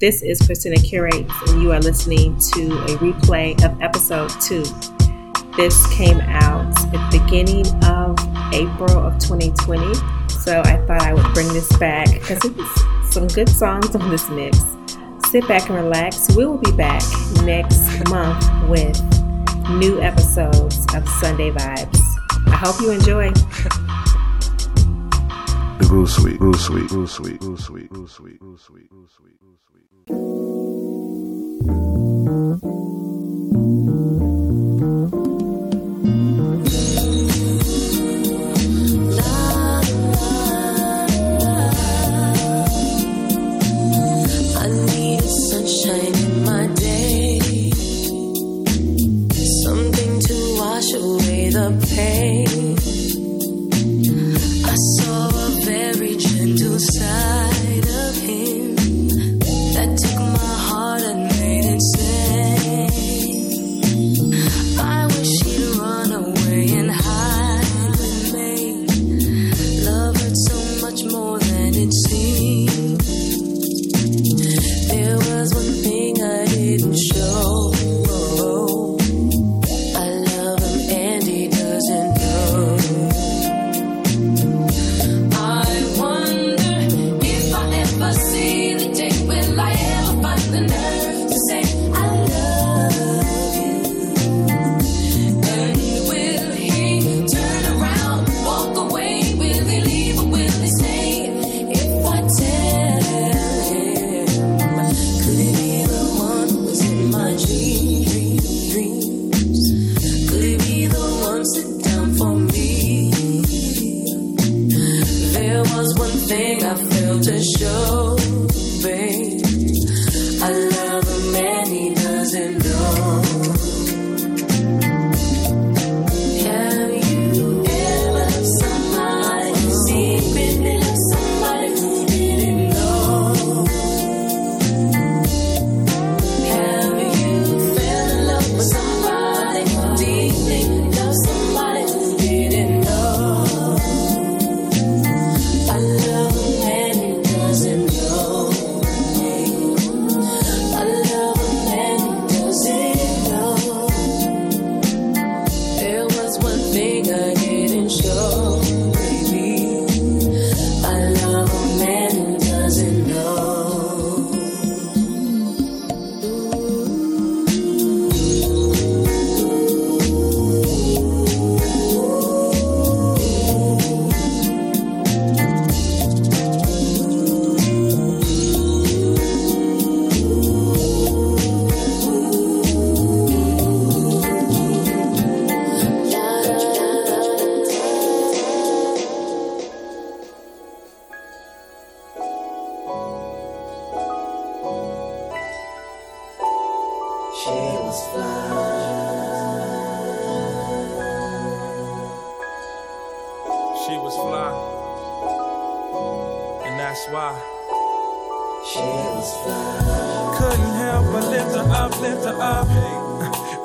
This is Christina Curates, and you are listening to a replay of episode two. This came out at the beginning of April of 2020, so I thought I would bring this back because it's some good songs on this mix. Sit back and relax. We will be back next month with new episodes of Sunday Vibes. I hope you enjoy. Groove Suite, Groove Suite, Groove Suite, Groove Suite, Groove Suite, Groove Suite, Groove Suite, Groove sunshine in my day.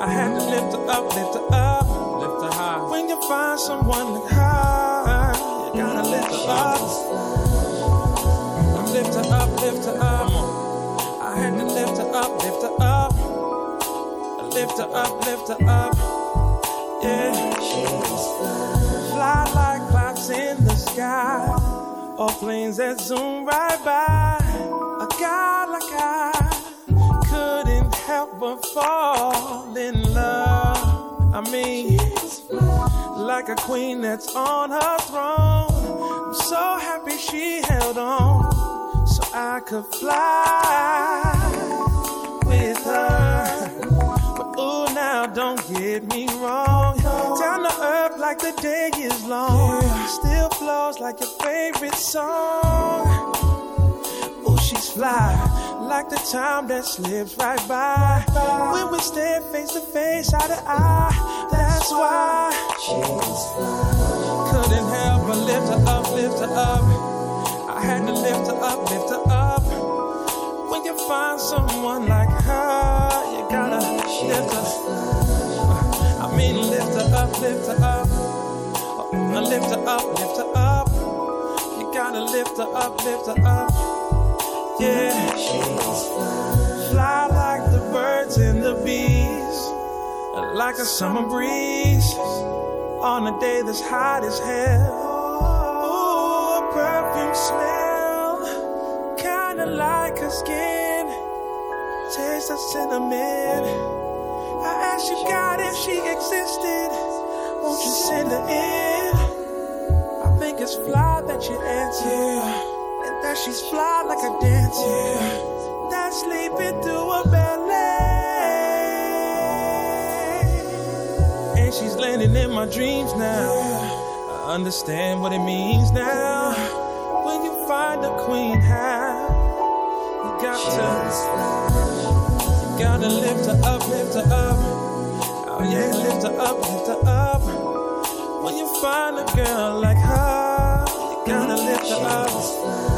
I had to lift her up, lift her up, lift her high. When you find someone like her, you gotta lift her up. Lift her up, lift her up. I had to lift her up, lift her up. Lift her up, lift her up. Yeah. Fly like clouds in the sky, or planes that zoom right by. A guy like I but fall in love. I mean, like a queen that's on her throne. I'm so happy she held on, so I could fly with her. But ooh, now don't get me wrong. Down to earth like the day is long. Still flows like your favorite song. Ooh, she's fly. Like the time that slips right by. When we stare face to face, eye to eye. That's why. She was fly. Couldn't help but lift her up, lift her up. I had to lift her up, lift her up. When you find someone like her, you gotta lift her. I mean, lift her up, lift her up. Uh, lift her up, lift her up. You gotta lift her up, lift her up. Yeah, she's fly like the birds and the bees, like a summer breeze on a day that's hot as hell. Ooh, a perfume smell, kinda like her skin, taste of cinnamon. I asked you God if she existed, won't you send her in? I think it's fly that you answer that she's fly like a dancer that's sleeping through a ballet. And she's landing in my dreams now. I understand what it means now. When you find a queen, how you got to, you gotta lift her up, lift her up. Oh yeah, lift her up, lift her up. When you find a girl like her, you gotta lift her up.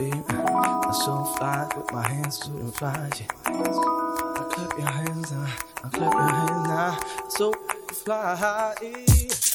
I'm so fly with my hands to fly. Yeah. I clap your hands now. I clap your hands now. So fly.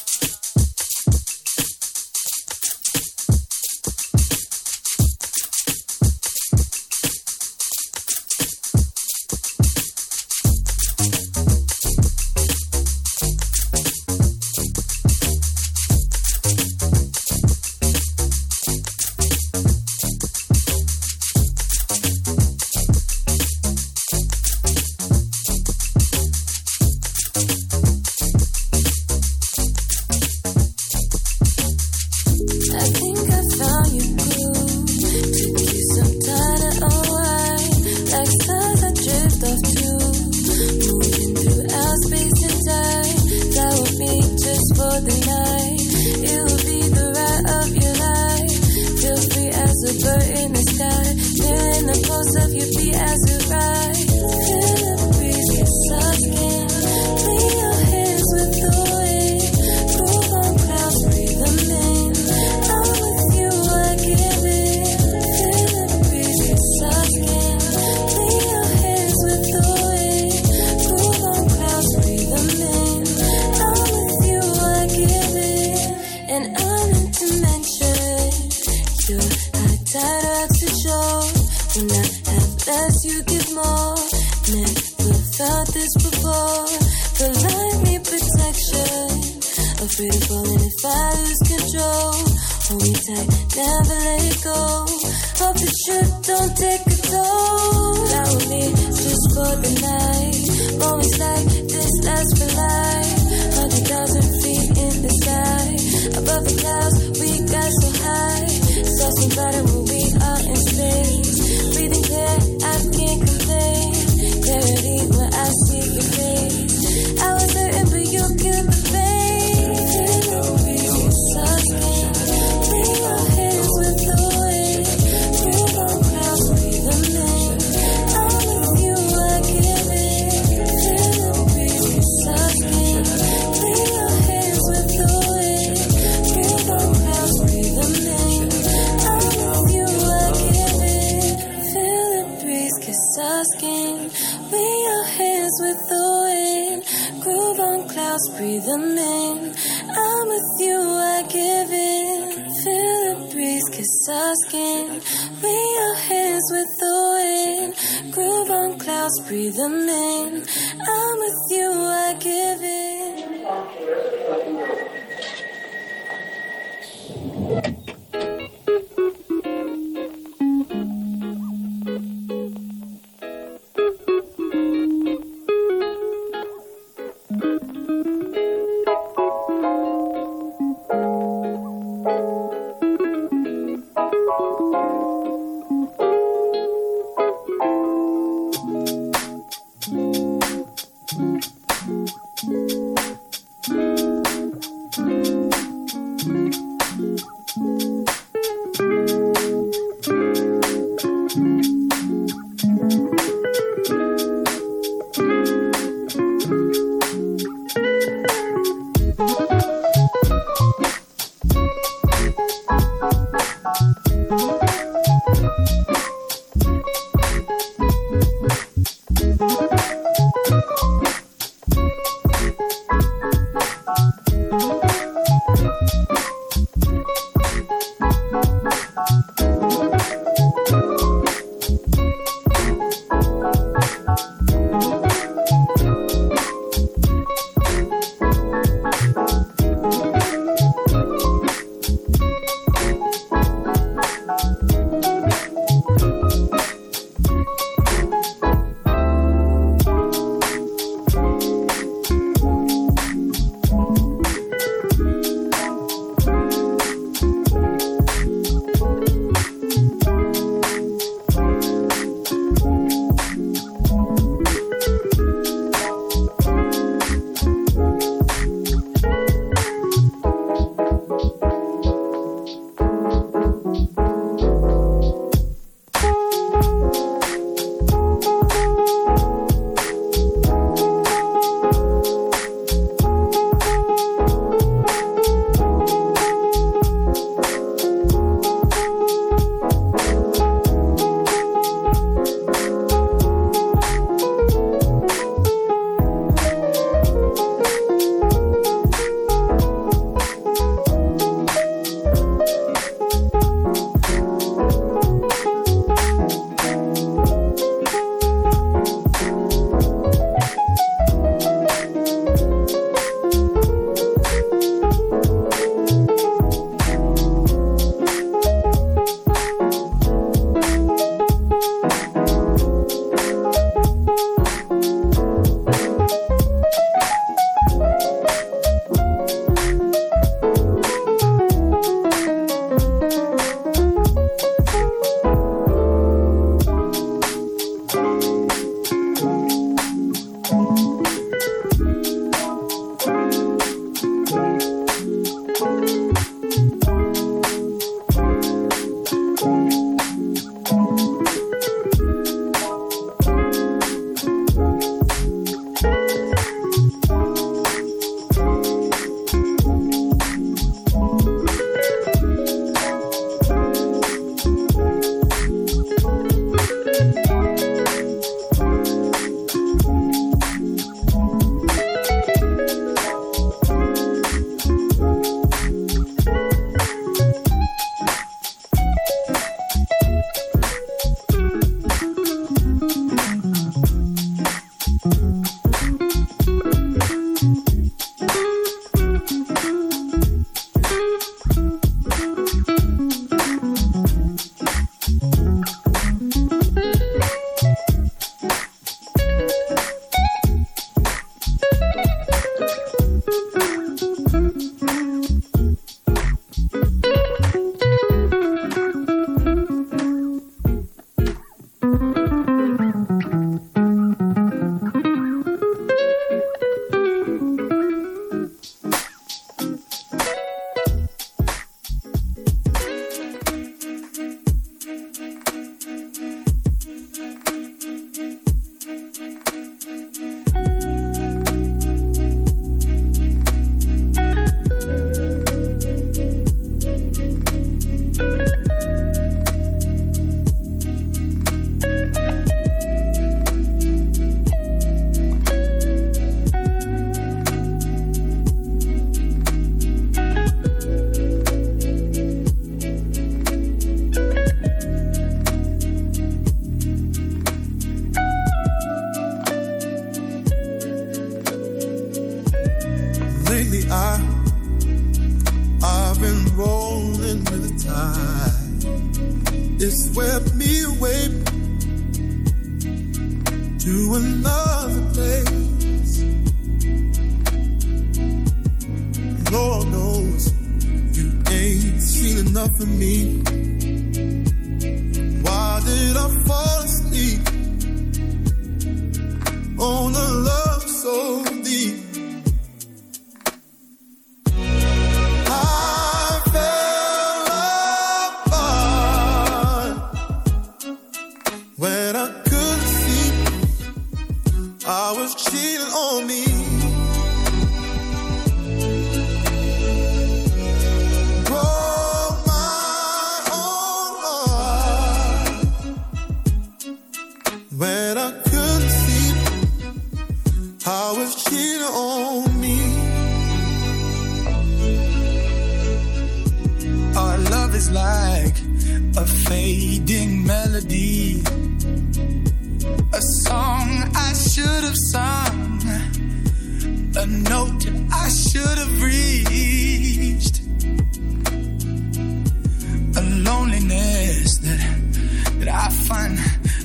Take clouds, breathe them in. I'm with you, I give in. Feel the breeze, kiss our skin. Lay your hands with the wind. Groove on clouds, breathe them in. I'm with you, I give in. how it cheated on me. Our love is like a fading melody, a song I should have sung, a note I should have reached, a loneliness that that I find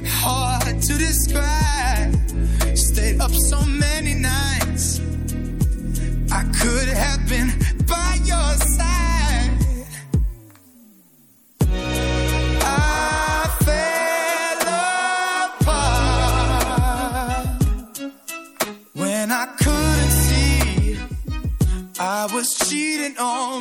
hard to describe. Could have been by your side. I fell apart when I couldn't see I was cheating on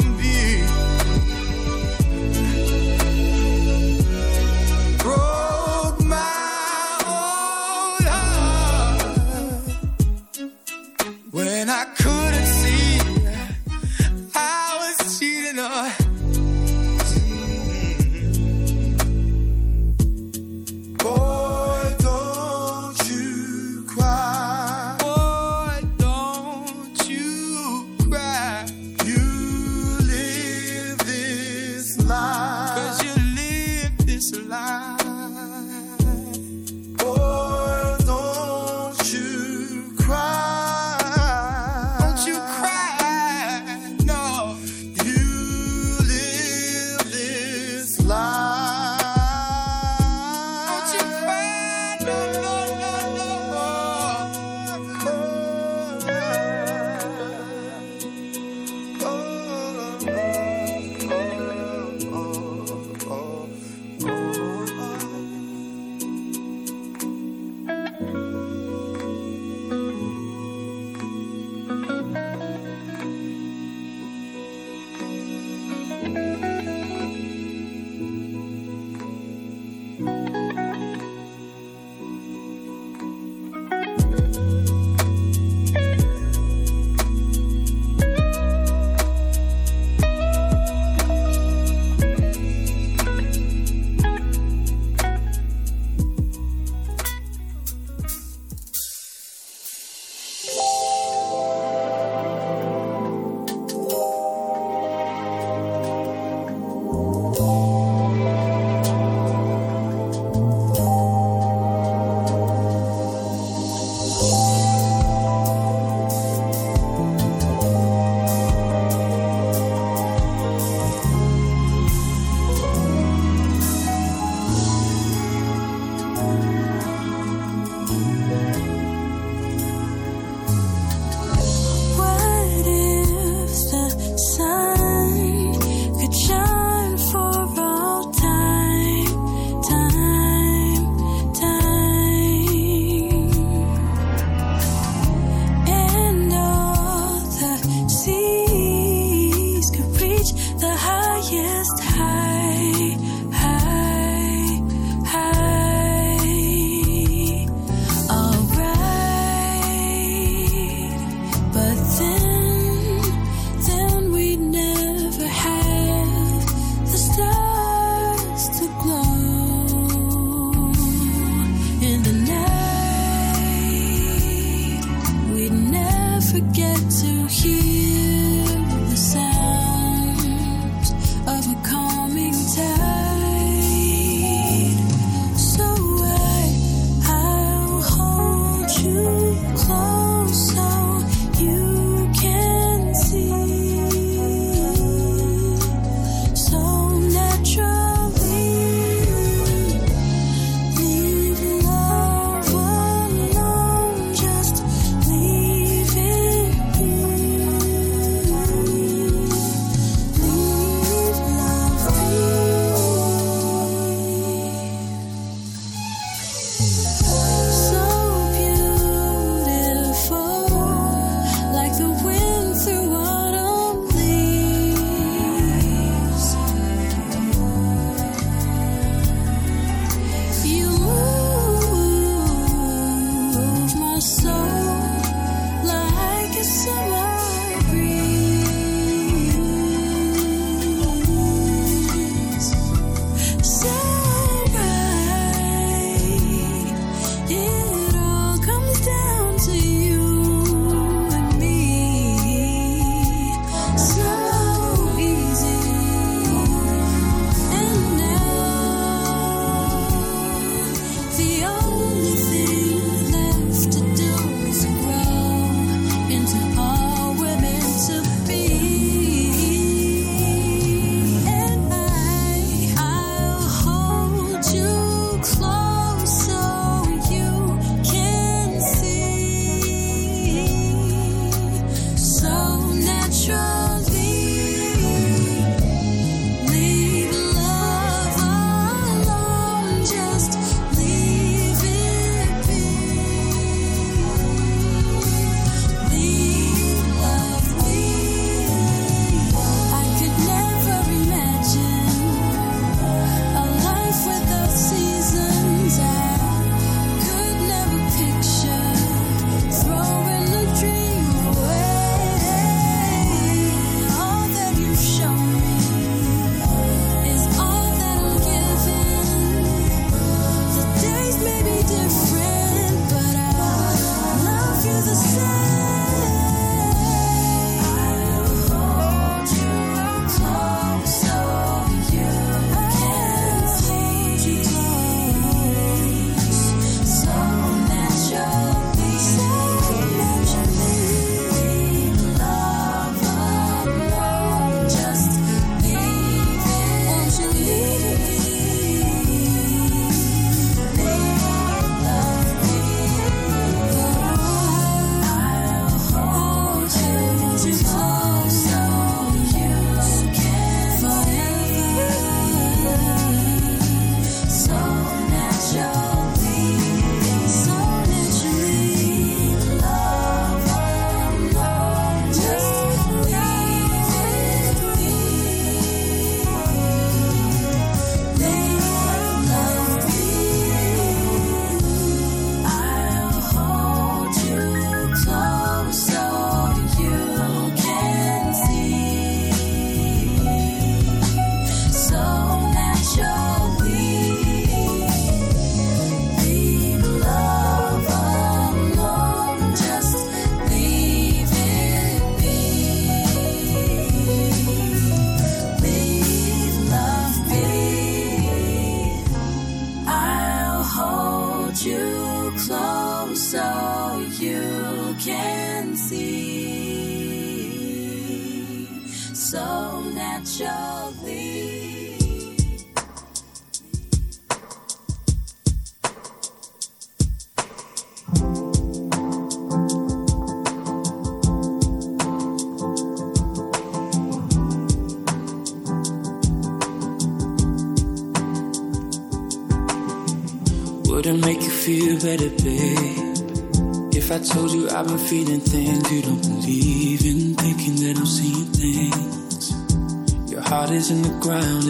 feel better, babe. If I told you I've been feeling things you don't believe in, thinking that I'm seeing things. Your heart is in the ground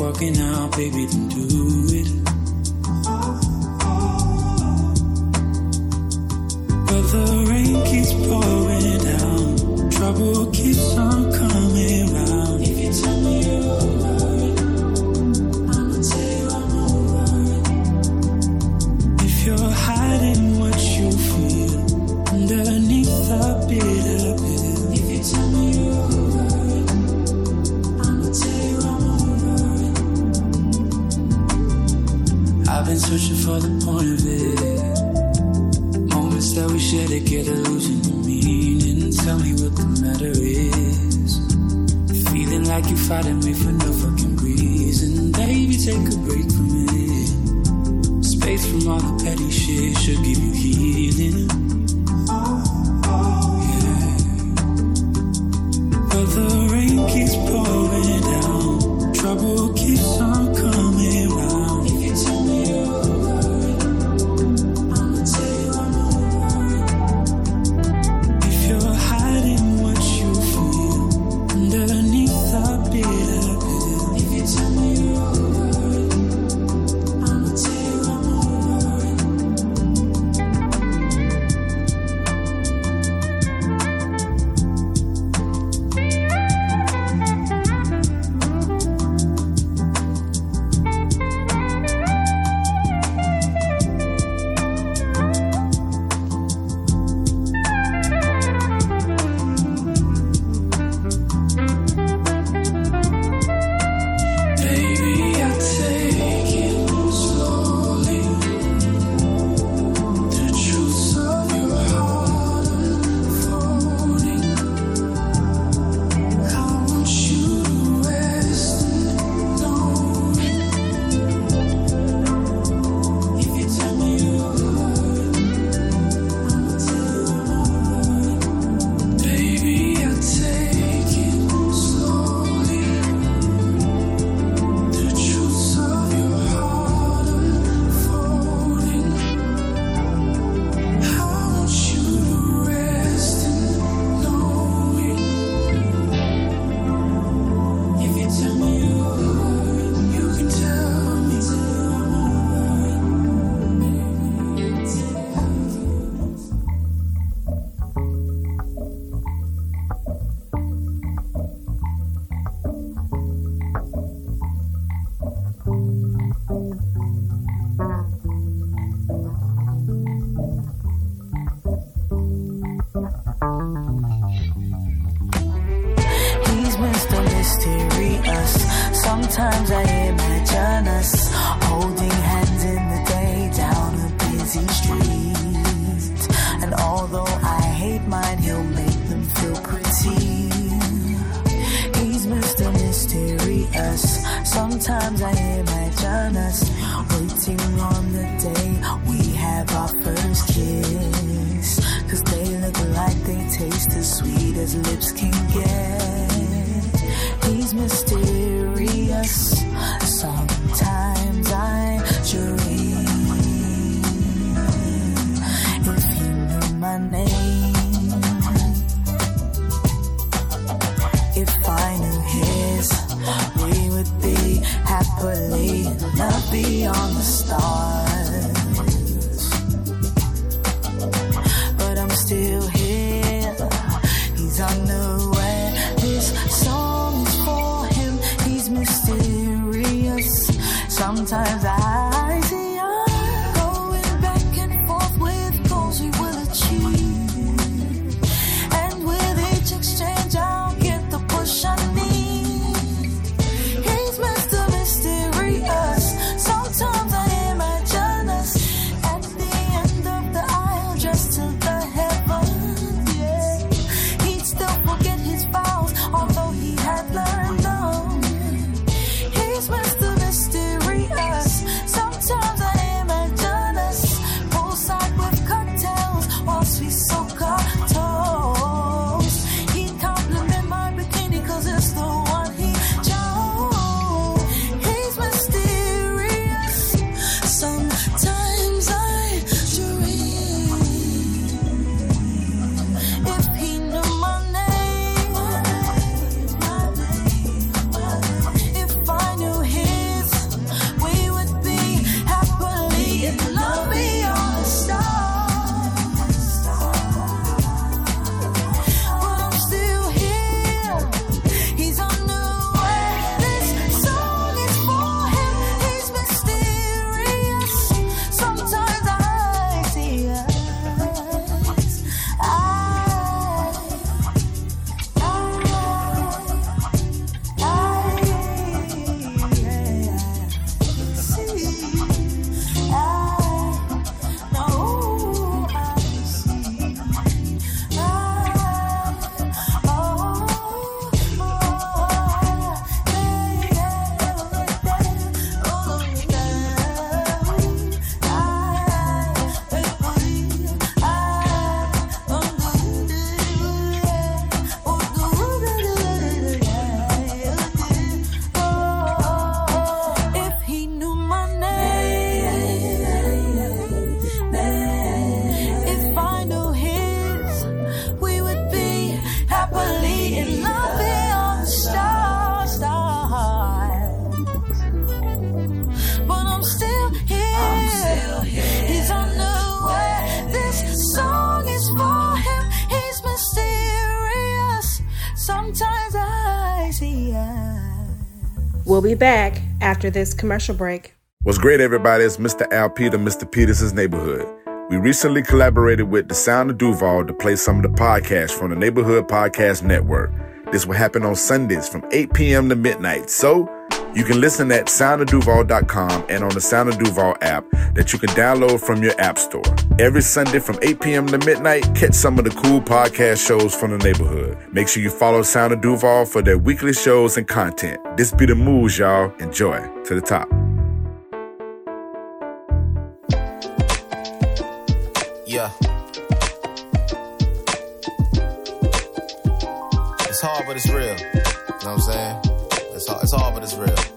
like working out, baby, then do it. But the rain keeps pouring down, trouble keeps on. sick of losing your meaning. Tell me what the matter is. Feeling like you're fighting me for no fucking reason. Baby, take a break from it. Space from all the petty shit should give you healing. after this commercial break. What's great, everybody? It's Mr. Al Peter, Mr. Peters' Neighborhood. We recently collaborated with The Sound of Duval to play some of the podcasts from the Neighborhood Podcast Network. This will happen on Sundays from 8 p.m. to midnight. So, you can listen at soundofduval.com and on the Sound of Duval app that you can download from your app store. Every Sunday from 8 p.m. to midnight, catch some of the cool podcast shows from the neighborhood. Make sure you follow Sound of Duval for their weekly shows and content. This be the moves, y'all. Enjoy to the top. Yeah. It's hard, but it's real. You know what I'm saying? it's all, it's but it's real.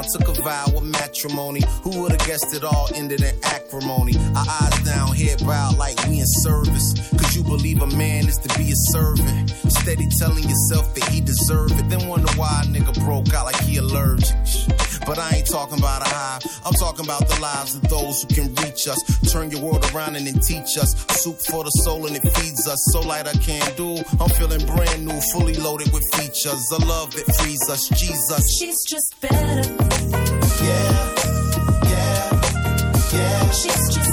Down, took a vow of matrimony. Who would've guessed it all ended in acrimony? Our eyes down, head bowed like we in service. Could you believe a man is to be a servant? Steady telling yourself that he deserve it. Then wonder why a nigga broke out like he allergic. But I ain't talking about a high. I'm talking about the lives of those who can reach us. Turn your world around and then teach us. Soup for the soul and it feeds us. So light I can't do. I'm feeling brand new, fully loaded with features. A love that frees us. Jesus. She's just better. She's just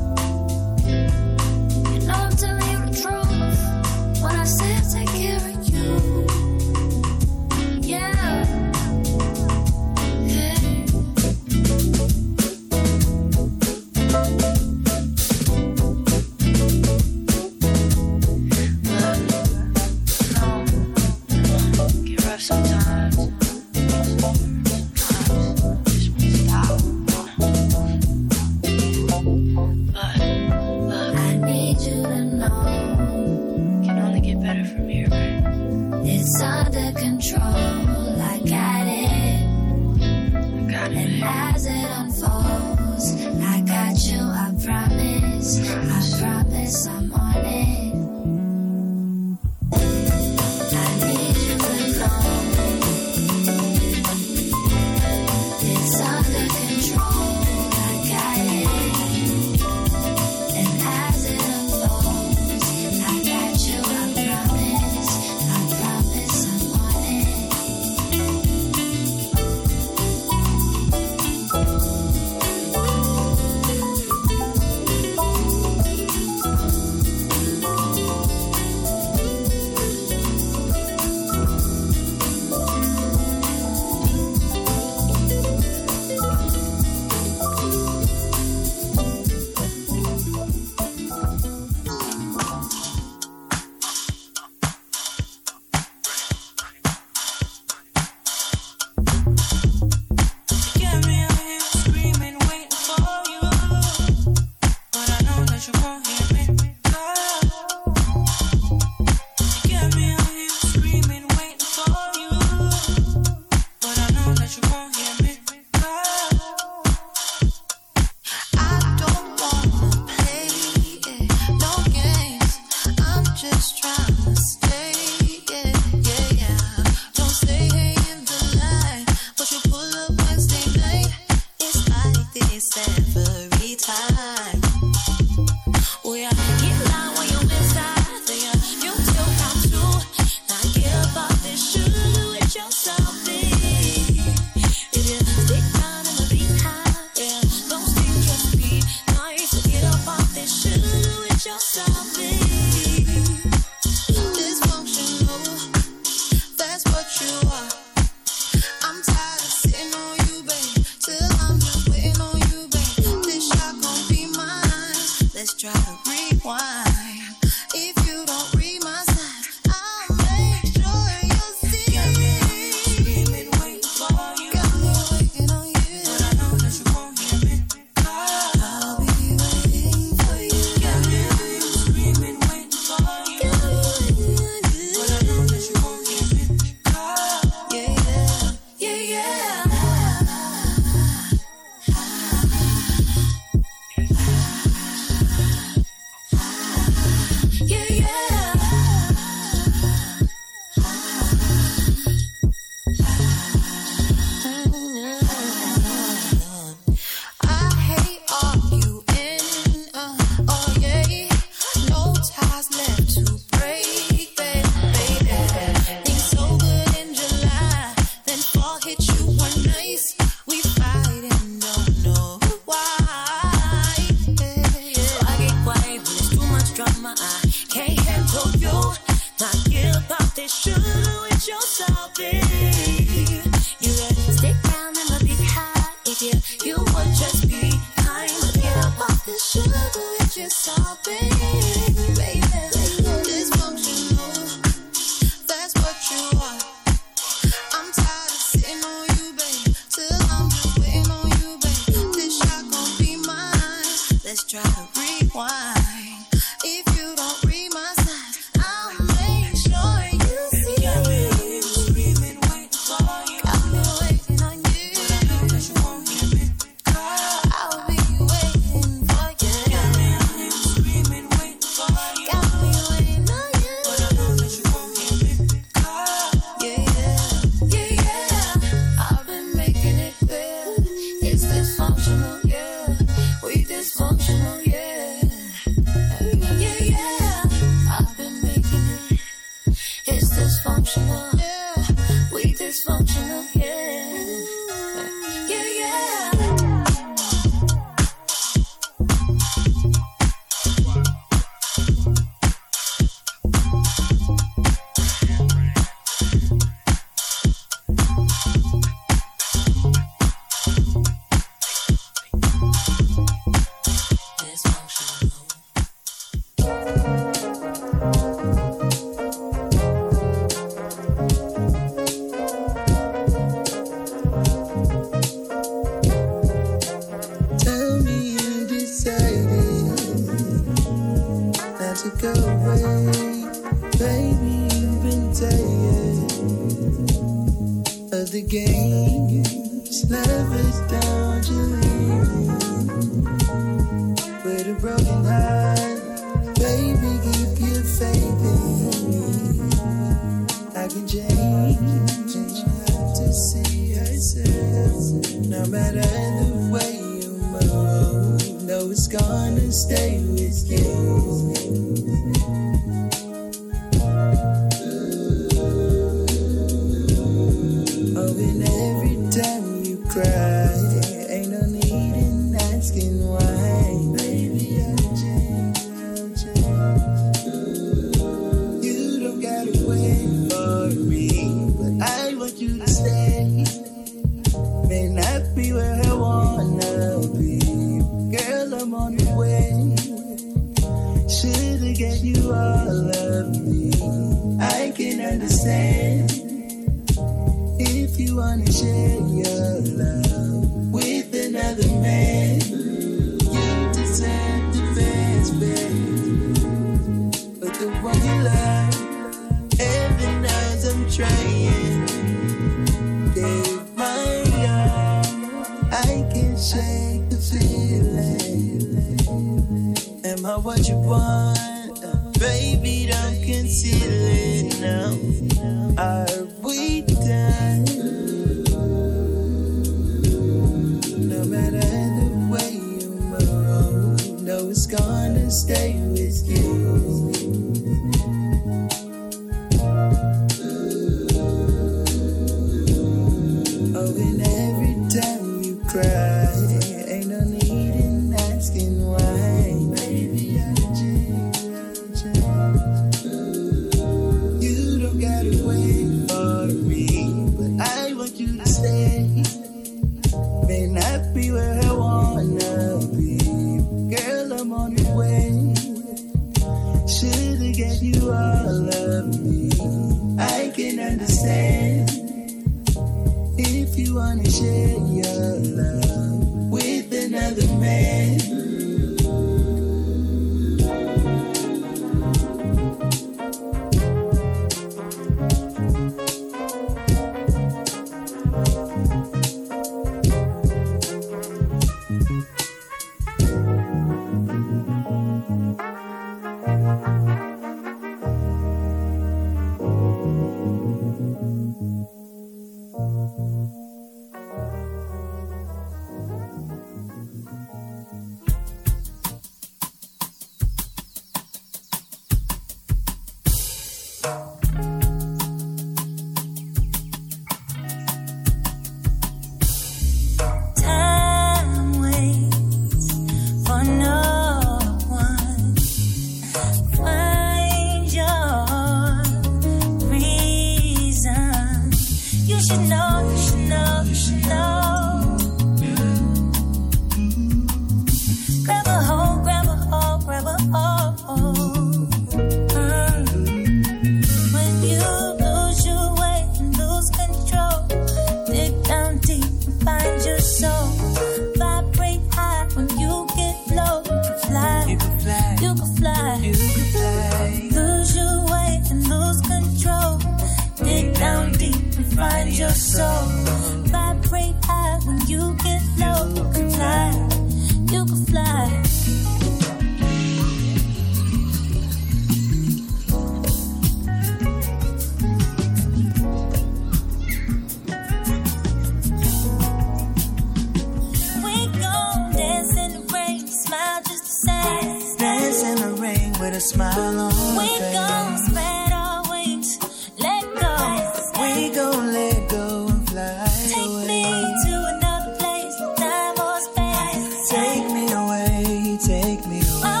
Oh.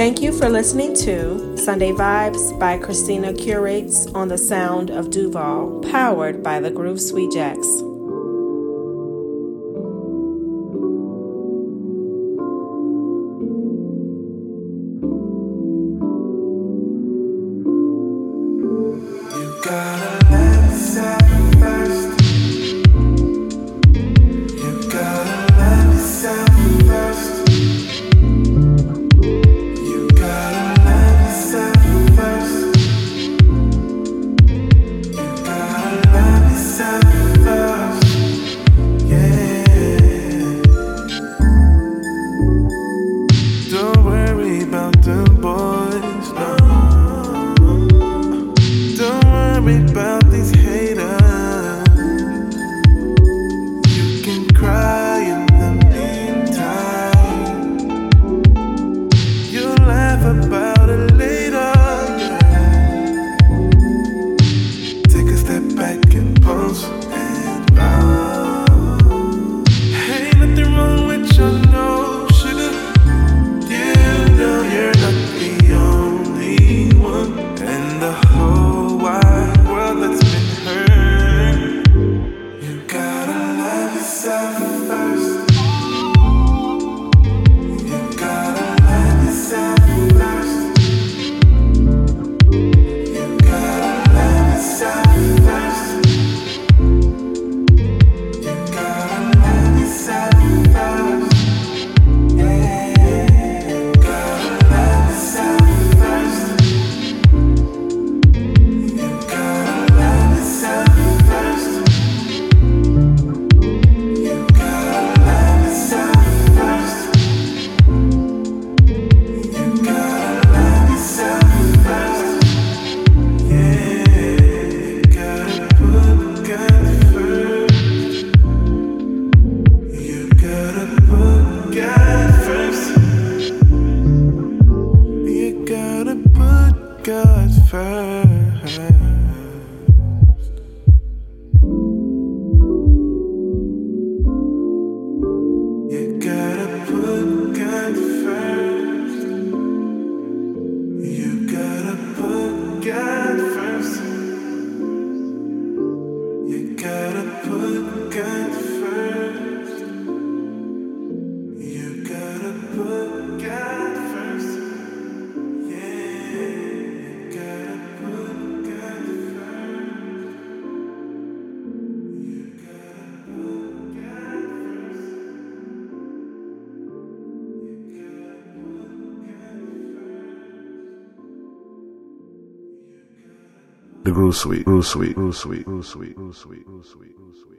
Thank you for listening to Sunday Vibes by Christina Curates on the sound of Duval, powered by the Groove Sweet Jacks. Bruce sweet. Bruce sweet. Bruce sweet. Bruce sweet. Bruce Lee, Bruce Lee,